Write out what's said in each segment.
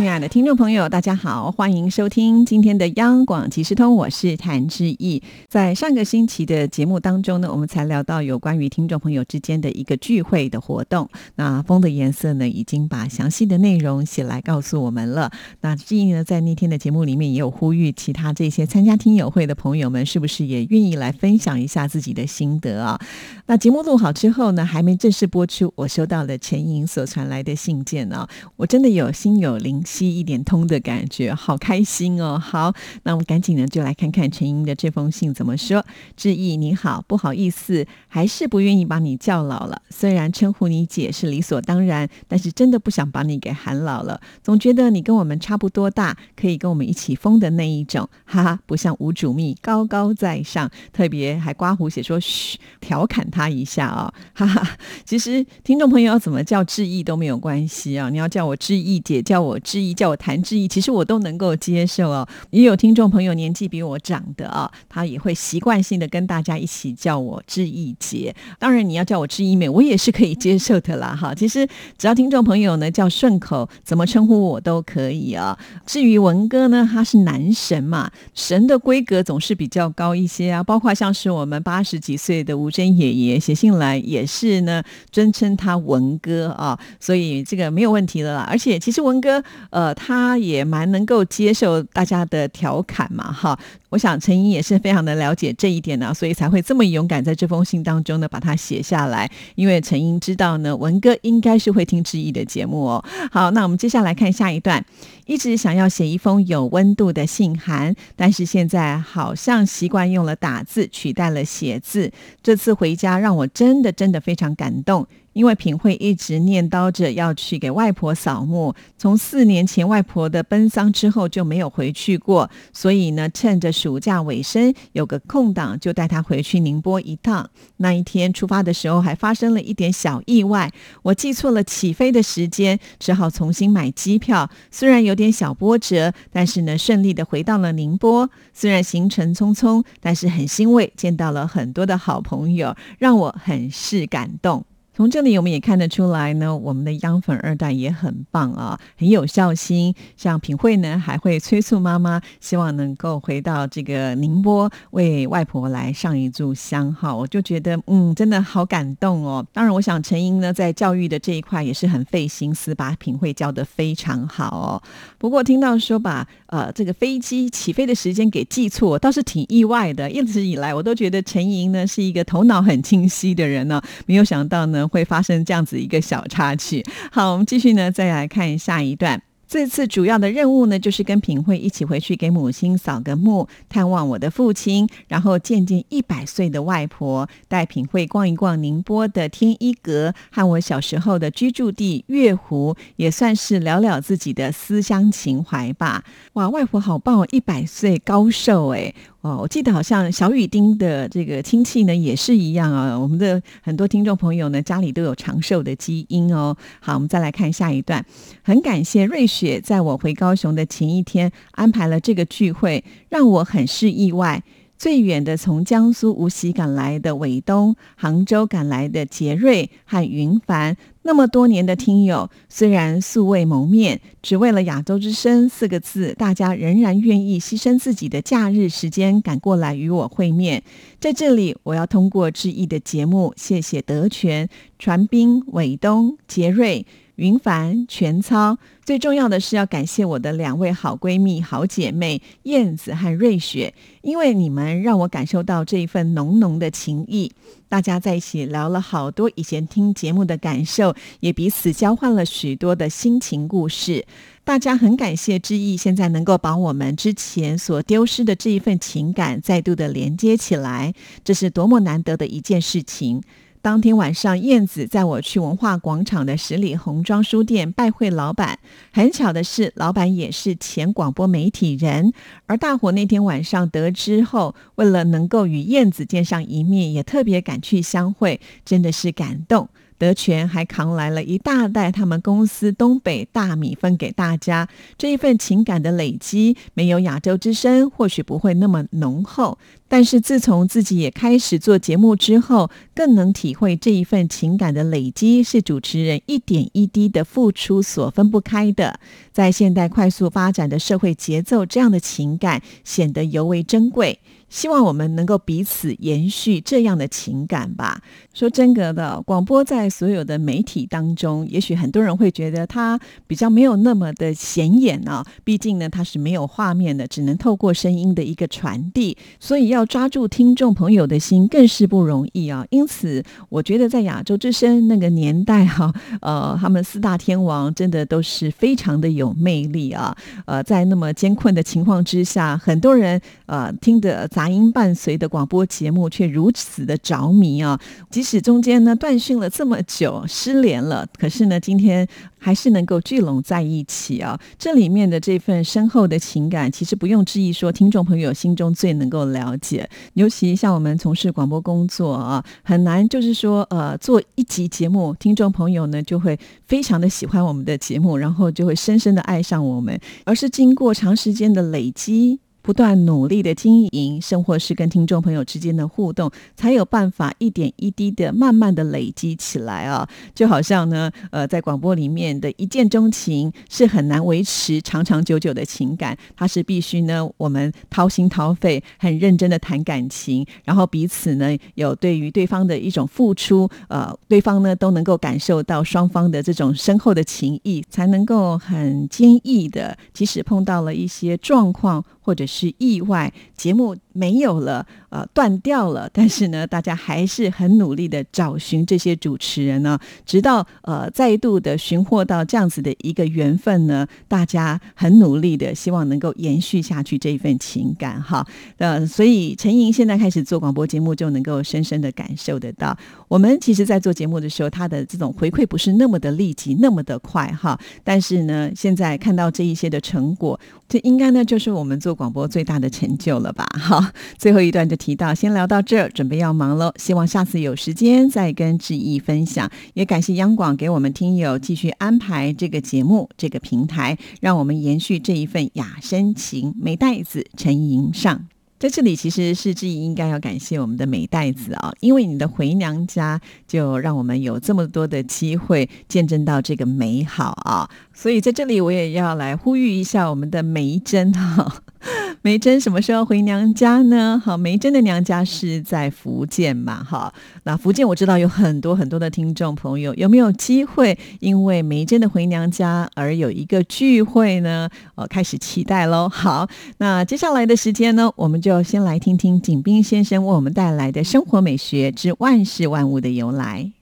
亲爱的听众朋友，大家好，欢迎收听今天的央广即时通，我是谭志毅。在上个星期的节目当中呢，我们才聊到有关于听众朋友之间的一个聚会的活动。那风的颜色呢，已经把详细的内容写来告诉我们了。那志毅呢，在那天的节目里面也有呼吁，其他这些参加听友会的朋友们，是不是也愿意来分享一下自己的心得啊？那节目录好之后呢，还没正式播出，我收到了陈莹所传来的信件啊，我真的有心有灵。吸一点通的感觉，好开心哦！好，那我们赶紧呢，就来看看陈英的这封信怎么说。志毅，你好，不好意思，还是不愿意把你叫老了。虽然称呼你姐是理所当然，但是真的不想把你给喊老了。总觉得你跟我们差不多大，可以跟我们一起疯的那一种，哈哈，不像吴主密高高在上，特别还刮胡写说嘘，调侃他一下啊，哈哈。其实听众朋友要怎么叫志毅都没有关系啊，你要叫我志毅姐，叫我志。叫我谭志毅，其实我都能够接受哦。也有听众朋友年纪比我长的啊，他也会习惯性的跟大家一起叫我志毅姐。当然，你要叫我志毅妹，我也是可以接受的啦。哈，其实只要听众朋友呢叫顺口，怎么称呼我都可以啊。至于文哥呢，他是男神嘛，神的规格总是比较高一些啊。包括像是我们八十几岁的吴真爷爷写信来，也是呢尊称他文哥啊，所以这个没有问题的啦。而且其实文哥。呃，他也蛮能够接受大家的调侃嘛，哈。我想陈英也是非常的了解这一点呢，所以才会这么勇敢在这封信当中呢把它写下来。因为陈英知道呢，文哥应该是会听志毅的节目哦。好，那我们接下来看下一段。一直想要写一封有温度的信函，但是现在好像习惯用了打字取代了写字。这次回家让我真的真的非常感动。因为品慧一直念叨着要去给外婆扫墓，从四年前外婆的奔丧之后就没有回去过，所以呢，趁着暑假尾声有个空档，就带她回去宁波一趟。那一天出发的时候还发生了一点小意外，我记错了起飞的时间，只好重新买机票。虽然有点小波折，但是呢，顺利的回到了宁波。虽然行程匆匆，但是很欣慰，见到了很多的好朋友，让我很是感动。从这里我们也看得出来呢，我们的央粉二代也很棒啊，很有孝心。像品慧呢，还会催促妈妈，希望能够回到这个宁波为外婆来上一炷香。哈，我就觉得嗯，真的好感动哦。当然，我想陈英呢，在教育的这一块也是很费心思，把品慧教得非常好哦。不过听到说把呃这个飞机起飞的时间给记错，倒是挺意外的。一直以来我都觉得陈莹呢是一个头脑很清晰的人呢，没有想到呢。会发生这样子一个小插曲。好，我们继续呢，再来看下一段。这次主要的任务呢，就是跟品慧一起回去给母亲扫个墓，探望我的父亲，然后见见一百岁的外婆，带品慧逛一逛宁波的天一阁和我小时候的居住地月湖，也算是聊聊自己的思乡情怀吧。哇，外婆好棒，一百岁高寿哎。哦，我记得好像小雨丁的这个亲戚呢也是一样啊。我们的很多听众朋友呢家里都有长寿的基因哦。好，我们再来看下一段。很感谢瑞雪在我回高雄的前一天安排了这个聚会，让我很是意外。最远的从江苏无锡赶来的伟东，杭州赶来的杰瑞和云凡。那么多年的听友，虽然素未谋面，只为了“亚洲之声”四个字，大家仍然愿意牺牲自己的假日时间赶过来与我会面。在这里，我要通过致意的节目，谢谢德全、传斌、伟东、杰瑞。云凡、全操，最重要的是要感谢我的两位好闺蜜、好姐妹燕子和瑞雪，因为你们让我感受到这一份浓浓的情谊。大家在一起聊了好多以前听节目的感受，也彼此交换了许多的心情故事。大家很感谢之意，现在能够把我们之前所丢失的这一份情感再度的连接起来，这是多么难得的一件事情。当天晚上，燕子载我去文化广场的十里红妆书店拜会老板。很巧的是，老板也是前广播媒体人。而大伙那天晚上得知后，为了能够与燕子见上一面，也特别赶去相会，真的是感动。德全还扛来了一大袋他们公司东北大米分给大家。这一份情感的累积，没有亚洲之声，或许不会那么浓厚。但是自从自己也开始做节目之后，更能体会这一份情感的累积是主持人一点一滴的付出所分不开的。在现代快速发展的社会节奏，这样的情感显得尤为珍贵。希望我们能够彼此延续这样的情感吧。说真格的，广播在所有的媒体当中，也许很多人会觉得它比较没有那么的显眼啊。毕竟呢，它是没有画面的，只能透过声音的一个传递，所以要要抓住听众朋友的心更是不容易啊。因此，我觉得在亚洲之声那个年代哈，呃，他们四大天王真的都是非常的有魅力啊。呃，在那么艰困的情况之下，很多人呃听的。杂音伴随的广播节目却如此的着迷啊！即使中间呢断讯了这么久，失联了，可是呢今天还是能够聚拢在一起啊！这里面的这份深厚的情感，其实不用质疑，说听众朋友心中最能够了解。尤其像我们从事广播工作啊，很难就是说呃做一集节目，听众朋友呢就会非常的喜欢我们的节目，然后就会深深的爱上我们，而是经过长时间的累积。不断努力的经营，生活是跟听众朋友之间的互动，才有办法一点一滴的慢慢的累积起来啊！就好像呢，呃，在广播里面的一见钟情是很难维持长长久久的情感，它是必须呢，我们掏心掏肺、很认真的谈感情，然后彼此呢有对于对方的一种付出，呃，对方呢都能够感受到双方的这种深厚的情谊，才能够很坚毅的，即使碰到了一些状况。或者是意外，节目没有了，呃，断掉了。但是呢，大家还是很努力的找寻这些主持人呢，直到呃再度的寻获到这样子的一个缘分呢，大家很努力的希望能够延续下去这一份情感哈。呃，所以陈莹现在开始做广播节目，就能够深深的感受得到，我们其实在做节目的时候，他的这种回馈不是那么的立即，那么的快哈。但是呢，现在看到这一些的成果，这应该呢就是我们做。广播最大的成就了吧？好，最后一段就提到，先聊到这儿，准备要忙喽。希望下次有时间再跟志毅分享。也感谢央广给我们听友继续安排这个节目，这个平台，让我们延续这一份雅深情。美袋子陈莹上。在这里，其实是志毅应该要感谢我们的美袋子啊，因为你的回娘家，就让我们有这么多的机会见证到这个美好啊。所以在这里，我也要来呼吁一下我们的梅珍哈。梅珍什么时候回娘家呢？好，梅珍的娘家是在福建嘛？哈，那福建我知道有很多很多的听众朋友，有没有机会因为梅珍的回娘家而有一个聚会呢？哦，开始期待喽。好，那接下来的时间呢，我们就先来听听景斌先生为我们带来的生活美学之万事万物的由来。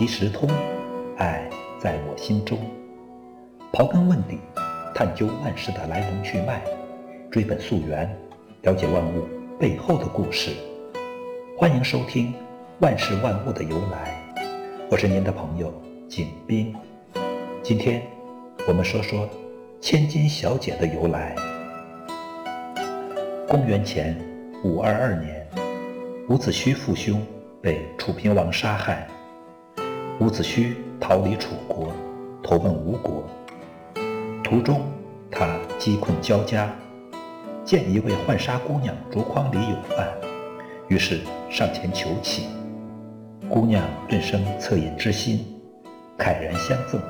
即时通，爱在我心中。刨根问底，探究万事的来龙去脉，追本溯源，了解万物背后的故事。欢迎收听《万事万物的由来》，我是您的朋友景斌。今天我们说说千金小姐的由来。公元前五二二年，伍子胥父兄被楚平王杀害。伍子胥逃离楚国，投奔吴国。途中，他饥困交加，见一位浣纱姑娘竹筐里有饭，于是上前求乞。姑娘顿生恻隐之心，慨然相赠。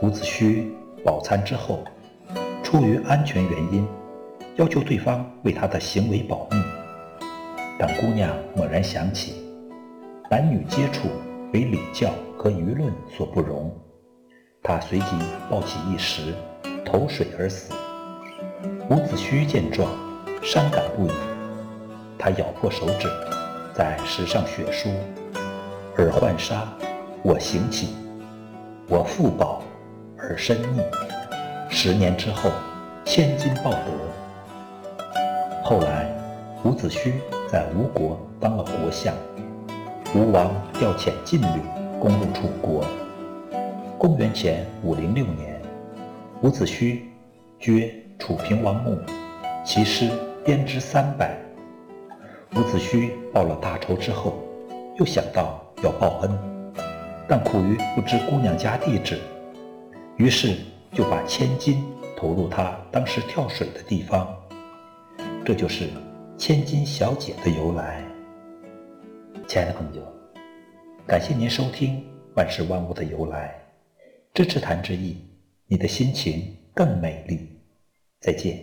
伍子胥饱餐之后，出于安全原因，要求对方为他的行为保密。但姑娘猛然想起，男女接触。为礼教和舆论所不容，他随即抱起一石投水而死。伍子胥见状，伤感不已。他咬破手指，在石上血书：“尔浣纱，我行乞；我复宝，尔身逆。十年之后，千金报德。”后来，伍子胥在吴国当了国相。吴王调遣晋旅攻入楚国。公元前五零六年，伍子胥掘楚平王墓，其尸编织三百。伍子胥报了大仇之后，又想到要报恩，但苦于不知姑娘家地址，于是就把千金投入他当时跳水的地方。这就是千金小姐的由来。亲爱的朋友，感谢您收听《万事万物的由来》，支持谭志毅，你的心情更美丽。再见。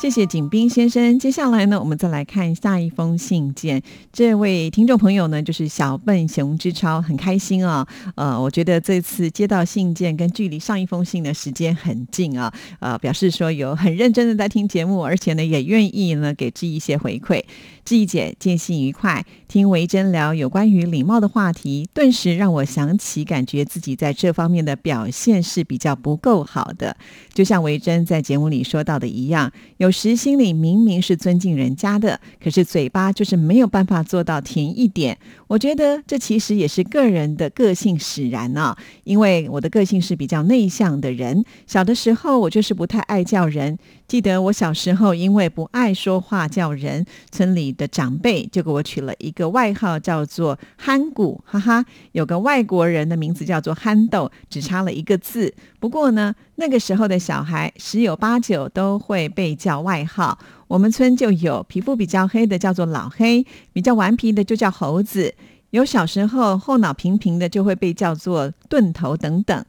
谢谢景斌先生。接下来呢，我们再来看下一封信件。这位听众朋友呢，就是小笨熊之超，很开心啊。呃，我觉得这次接到信件跟距离上一封信的时间很近啊。呃，表示说有很认真的在听节目，而且呢也愿意呢给志毅一些回馈。志毅姐见信愉快，听维珍聊有关于礼貌的话题，顿时让我想起，感觉自己在这方面的表现是比较不够好的。就像维珍在节目里说到的一样，有。有时心里明明是尊敬人家的，可是嘴巴就是没有办法做到甜一点。我觉得这其实也是个人的个性使然啊。因为我的个性是比较内向的人，小的时候我就是不太爱叫人。记得我小时候因为不爱说话叫人，村里的长辈就给我取了一个外号，叫做“憨谷”，哈哈。有个外国人的名字叫做“憨豆”，只差了一个字。不过呢，那个时候的小孩十有八九都会被叫外号。我们村就有皮肤比较黑的叫做老黑，比较顽皮的就叫猴子，有小时候后脑平平的就会被叫做钝头等等。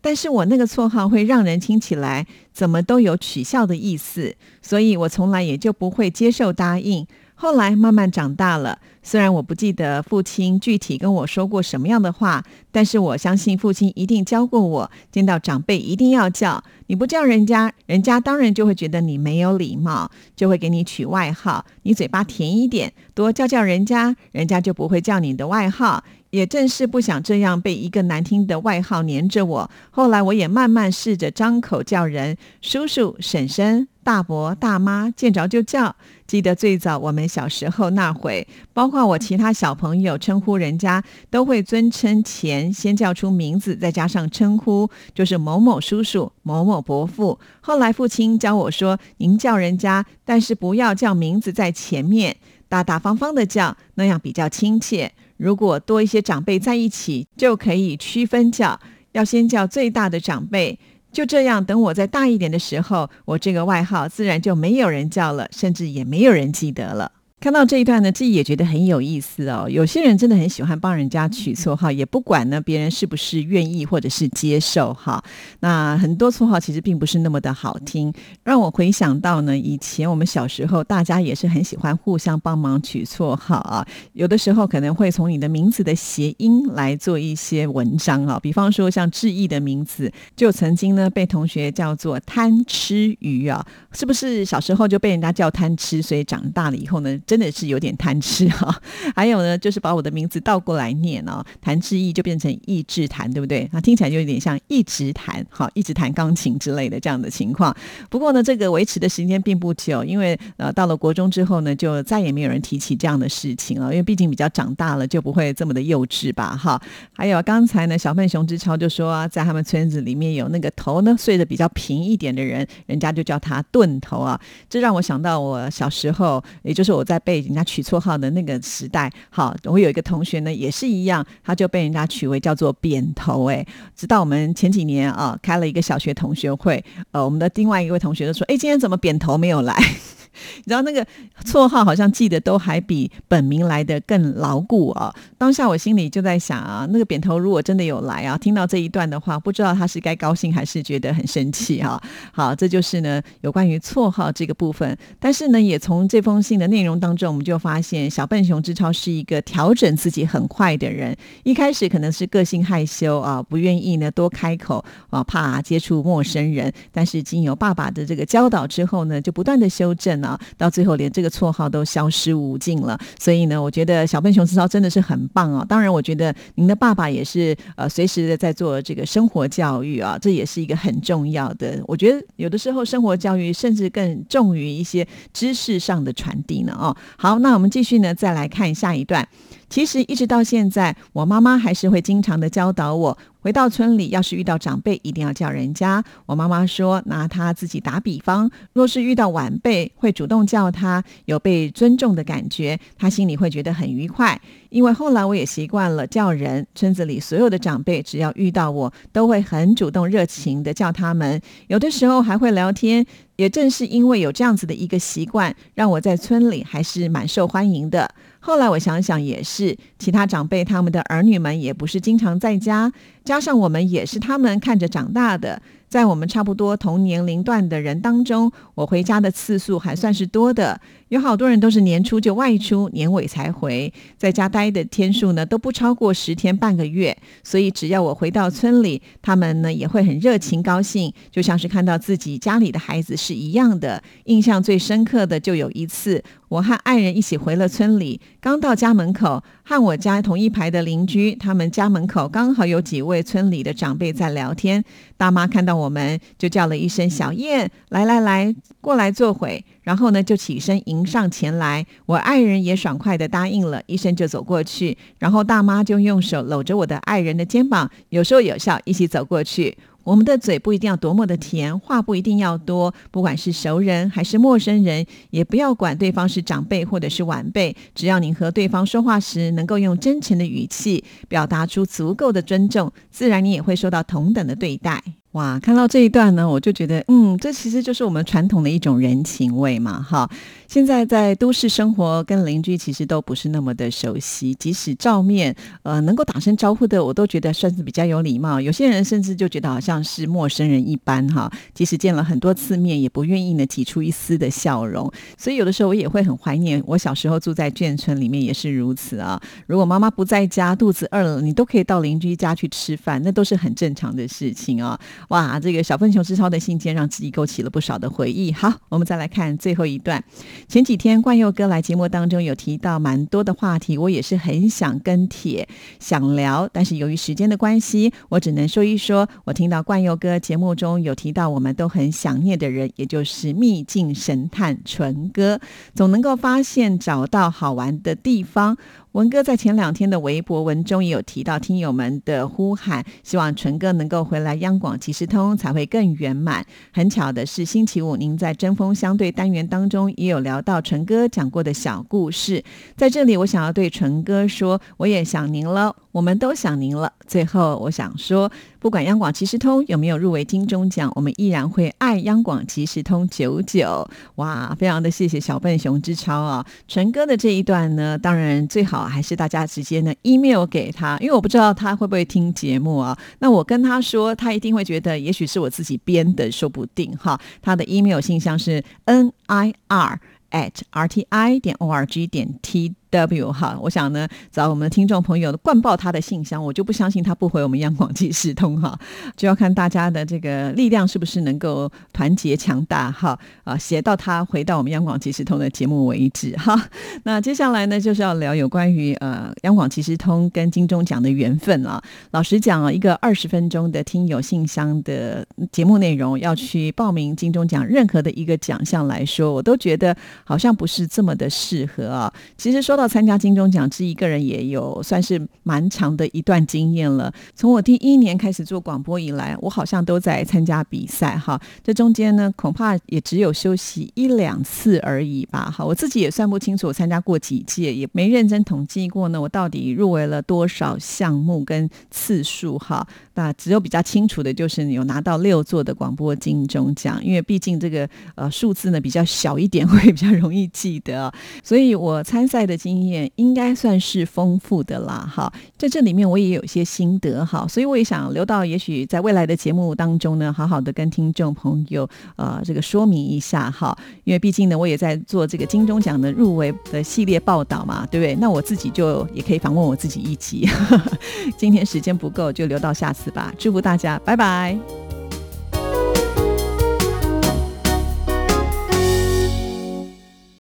但是我那个绰号会让人听起来怎么都有取笑的意思，所以我从来也就不会接受答应。后来慢慢长大了，虽然我不记得父亲具体跟我说过什么样的话，但是我相信父亲一定教过我，见到长辈一定要叫。你不叫人家，人家当然就会觉得你没有礼貌，就会给你取外号。你嘴巴甜一点，多叫叫人家，人家就不会叫你的外号。也正是不想这样被一个难听的外号黏着我，后来我也慢慢试着张口叫人叔叔、婶婶、大伯、大妈，见着就叫。记得最早我们小时候那会，包括我其他小朋友称呼人家都会尊称前先叫出名字，再加上称呼，就是某某叔叔、某某伯父。后来父亲教我说：“您叫人家，但是不要叫名字在前面，大大方方的叫，那样比较亲切。”如果多一些长辈在一起，就可以区分叫，要先叫最大的长辈。就这样，等我再大一点的时候，我这个外号自然就没有人叫了，甚至也没有人记得了。看到这一段呢，自己也觉得很有意思哦。有些人真的很喜欢帮人家取绰号，也不管呢别人是不是愿意或者是接受哈。那很多绰号其实并不是那么的好听，让我回想到呢，以前我们小时候大家也是很喜欢互相帮忙取绰号啊。有的时候可能会从你的名字的谐音来做一些文章啊，比方说像志毅的名字，就曾经呢被同学叫做贪吃鱼啊，是不是小时候就被人家叫贪吃，所以长大了以后呢？真的是有点贪吃哈，还有呢，就是把我的名字倒过来念哦，谭志毅就变成易志弹，对不对？那听起来就有点像一直弹，好，一直弹钢琴之类的这样的情况。不过呢，这个维持的时间并不久，因为呃，到了国中之后呢，就再也没有人提起这样的事情了，因为毕竟比较长大了，就不会这么的幼稚吧，哈。还有刚才呢，小笨熊之超就说，在他们村子里面有那个头呢睡得比较平一点的人，人家就叫他钝头啊。这让我想到我小时候，也就是我在。被人家取绰号的那个时代，好，我有一个同学呢，也是一样，他就被人家取为叫做扁头，哎，直到我们前几年啊，开了一个小学同学会，呃，我们的另外一位同学就说，哎，今天怎么扁头没有来？你知道那个绰号好像记得都还比本名来的更牢固啊！当下我心里就在想啊，那个扁头如果真的有来啊，听到这一段的话，不知道他是该高兴还是觉得很生气啊？好，这就是呢有关于绰号这个部分。但是呢，也从这封信的内容当中，我们就发现小笨熊之超是一个调整自己很快的人。一开始可能是个性害羞啊，不愿意呢多开口啊，怕接触陌生人。但是经由爸爸的这个教导之后呢，就不断的修正。啊，到最后连这个绰号都消失无尽了。所以呢，我觉得小笨熊思超真的是很棒哦。当然，我觉得您的爸爸也是呃随时的在做这个生活教育啊，这也是一个很重要的。我觉得有的时候生活教育甚至更重于一些知识上的传递呢。哦，好，那我们继续呢，再来看下一段。其实一直到现在，我妈妈还是会经常的教导我。回到村里，要是遇到长辈，一定要叫人家。我妈妈说，拿她自己打比方，若是遇到晚辈，会主动叫他，有被尊重的感觉，她心里会觉得很愉快。因为后来我也习惯了叫人，村子里所有的长辈，只要遇到我，都会很主动热情的叫他们，有的时候还会聊天。也正是因为有这样子的一个习惯，让我在村里还是蛮受欢迎的。后来我想想也是，其他长辈他们的儿女们也不是经常在家，加上我们也是他们看着长大的。在我们差不多同年龄段的人当中，我回家的次数还算是多的。有好多人都是年初就外出，年尾才回，在家待的天数呢都不超过十天半个月。所以只要我回到村里，他们呢也会很热情高兴，就像是看到自己家里的孩子是一样的。印象最深刻的就有一次，我和爱人一起回了村里，刚到家门口，和我家同一排的邻居，他们家门口刚好有几位村里的长辈在聊天。大妈看到我们，就叫了一声“小燕”，来来来，过来坐会。然后呢，就起身迎上前来。我爱人也爽快的答应了，一声就走过去。然后大妈就用手搂着我的爱人的肩膀，有说有笑，一起走过去。我们的嘴不一定要多么的甜，话不一定要多。不管是熟人还是陌生人，也不要管对方是长辈或者是晚辈，只要您和对方说话时能够用真诚的语气表达出足够的尊重，自然你也会受到同等的对待。哇，看到这一段呢，我就觉得，嗯，这其实就是我们传统的一种人情味嘛，哈。现在在都市生活，跟邻居其实都不是那么的熟悉，即使照面，呃，能够打声招呼的，我都觉得算是比较有礼貌。有些人甚至就觉得好像是陌生人一般，哈。即使见了很多次面，也不愿意呢挤出一丝的笑容。所以有的时候我也会很怀念我小时候住在眷村里面，也是如此啊。如果妈妈不在家，肚子饿了，你都可以到邻居家去吃饭，那都是很正常的事情啊。哇，这个小笨熊之超的信件让自己勾起了不少的回忆。好，我们再来看最后一段。前几天冠佑哥来节目当中有提到蛮多的话题，我也是很想跟帖想聊，但是由于时间的关系，我只能说一说。我听到冠佑哥节目中有提到我们都很想念的人，也就是秘境神探纯哥，总能够发现找到好玩的地方。文哥在前两天的微博文中也有提到听友们的呼喊，希望淳哥能够回来央广即时通才会更圆满。很巧的是，星期五您在针锋相对单元当中也有聊到淳哥讲过的小故事，在这里我想要对淳哥说，我也想您了。我们都想您了。最后，我想说，不管央广即时通有没有入围金钟奖，我们依然会爱央广即时通久久。哇，非常的谢谢小笨熊之超啊！纯哥的这一段呢，当然最好还是大家直接呢 email 给他，因为我不知道他会不会听节目啊。那我跟他说，他一定会觉得，也许是我自己编的，说不定哈。他的 email 信箱是 n i r at r t i 点 o r g 点 t。W 哈，我想呢，找我们的听众朋友灌爆他的信箱，我就不相信他不回我们央广即时通哈，就要看大家的这个力量是不是能够团结强大哈啊，写到他回到我们央广即时通的节目为止哈。那接下来呢，就是要聊有关于呃央广即时通跟金钟奖的缘分啊。老实讲啊，一个二十分钟的听友信箱的节目内容，要去报名金钟奖任何的一个奖项来说，我都觉得好像不是这么的适合啊。其实说。到参加金钟奖，这一个人也有算是蛮长的一段经验了。从我第一年开始做广播以来，我好像都在参加比赛哈。这中间呢，恐怕也只有休息一两次而已吧。哈，我自己也算不清楚我参加过几届，也没认真统计过呢。我到底入围了多少项目跟次数哈？那只有比较清楚的就是你有拿到六座的广播金钟奖，因为毕竟这个呃数字呢比较小一点，会比较容易记得。所以我参赛的。经验应该算是丰富的啦，哈，在这里面我也有一些心得哈，所以我也想留到也许在未来的节目当中呢，好好的跟听众朋友呃这个说明一下哈，因为毕竟呢我也在做这个金钟奖的入围的系列报道嘛，对不对？那我自己就也可以访问我自己一集，今天时间不够就留到下次吧，祝福大家，拜拜。